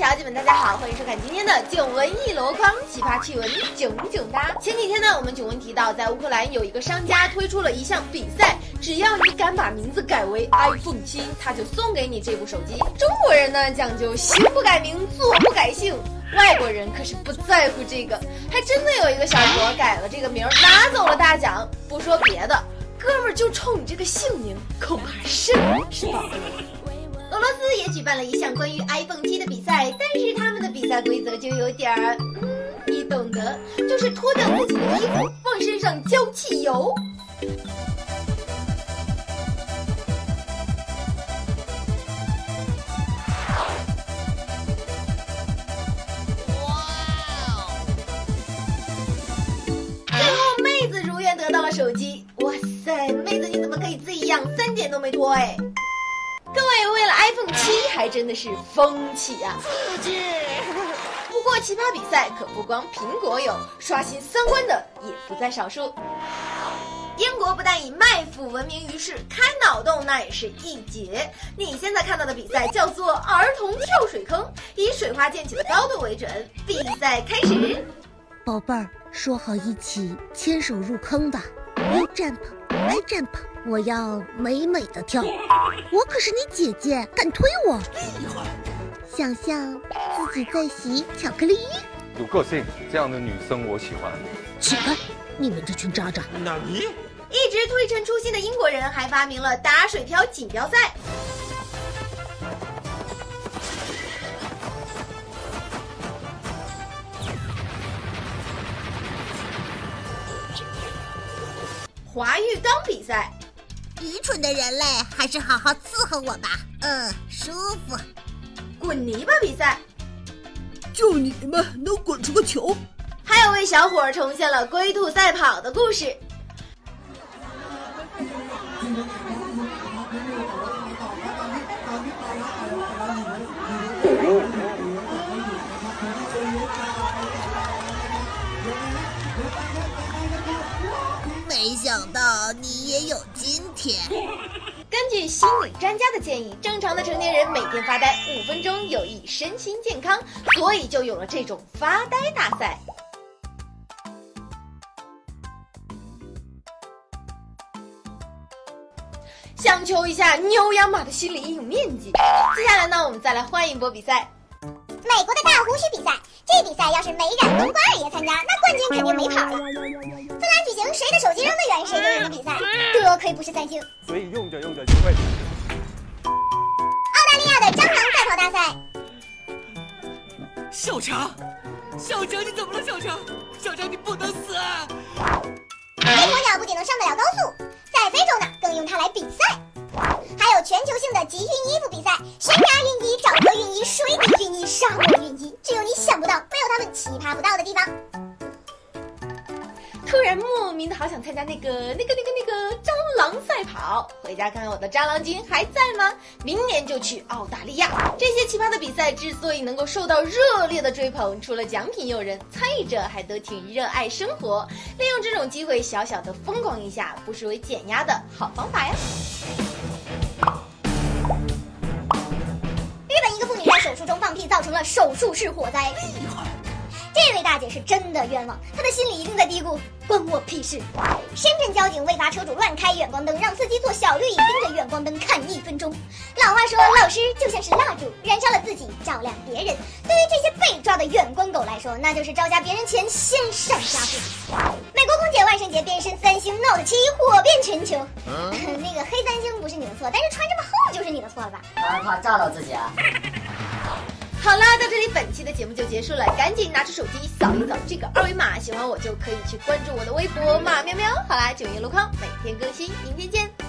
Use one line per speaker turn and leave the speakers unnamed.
小姐们，大家好，欢迎收看今天的囧闻一箩筐，奇葩趣闻囧囧哒。前几天呢，我们囧闻提到，在乌克兰有一个商家推出了一项比赛，只要你敢把名字改为 iPhone 七，他就送给你这部手机。中国人呢讲究行不改名，坐不改姓，外国人可是不在乎这个，还真的有一个小伙改了这个名，拿走了大奖。不说别的，哥们儿就冲你这个姓名，恐怕肾是保不了。举办了一项关于 iPhone 七的比赛，但是他们的比赛规则就有点儿，嗯，你懂得，就是脱掉自己的衣服，往身上浇汽油。最后，妹子如愿得到了手机。哇塞，妹子你怎么可以这样，三点都没脱哎？各位为了 iPhone 七还真的是风起啊！不过奇葩比赛可不光苹果有，刷新三观的也不在少数。英国不但以卖腐闻名于世，开脑洞那也是一绝。你现在看到的比赛叫做儿童跳水坑，以水花溅起的高度为准。比赛开始，
宝贝儿，说好一起牵手入坑的。来 jump，来 jump，我要美美的跳。我可是你姐姐，敢推我？厉害！想象自己在洗巧克力。
有个性，这样的女生我喜欢。
起开！你们这群渣渣！
那你？
一直推陈出新的英国人还发明了打水漂锦标赛。滑浴缸比赛，
愚蠢的人类还是好好伺候我吧。嗯，舒服。
滚泥巴比赛，
就你们能滚出个球？
还有位小伙重现了龟兔赛跑的故事。
没想到你也有今天。
根据心理专家的建议，正常的成年人每天发呆五分钟有益身心健康，所以就有了这种发呆大赛。想求一下牛羊马的心理阴影面积。接下来呢，我们再来换一波比赛。
美国的大胡须比赛，这比赛要是没染冬瓜二爷参加，那冠军肯定没跑了。芬兰举行谁的手机扔得远谁就赢的比赛，多亏不是三星。
所以用着用着就会。
澳大利亚的蟑螂赛跑大赛，
小强，小强你怎么了？小强，小强你不能死啊！
飞鸵鸟不仅能上得了高速，在非洲呢更用它来比赛。还有全球性的集训衣服比赛，悬地方。
突然莫名的好想参加那个那个那个那个蟑螂赛跑，回家看看我的蟑螂精还在吗？明年就去澳大利亚。这些奇葩的比赛之所以能够受到热烈的追捧，除了奖品诱人，参与者还都挺热爱生活，利用这种机会小小的疯狂一下，不失为减压的好方法呀。
日本一个妇女在手术中放屁，造成了手术室火灾。
厉害！
这位大姐是真的冤枉，她的心里一定在嘀咕：关我屁事！深圳交警为罚车主乱开远光灯，让司机坐小绿椅盯着远光灯看一分钟。老话说，老师就像是蜡烛，燃烧了自己，照亮别人。对于这些被抓的远光狗来说，那就是招架别人前先闪家自己。美国空姐万圣节变身三星 Note 7，火遍全球。那个黑三星不是你的错，但是穿这么厚就是你的错了吧？
怕炸到自己啊？
好啦，到这里本期的节目就结束了，赶紧拿出手机扫一扫这个二维码，喜欢我就可以去关注我的微博马喵喵。好啦，九月路况每天更新，明天见。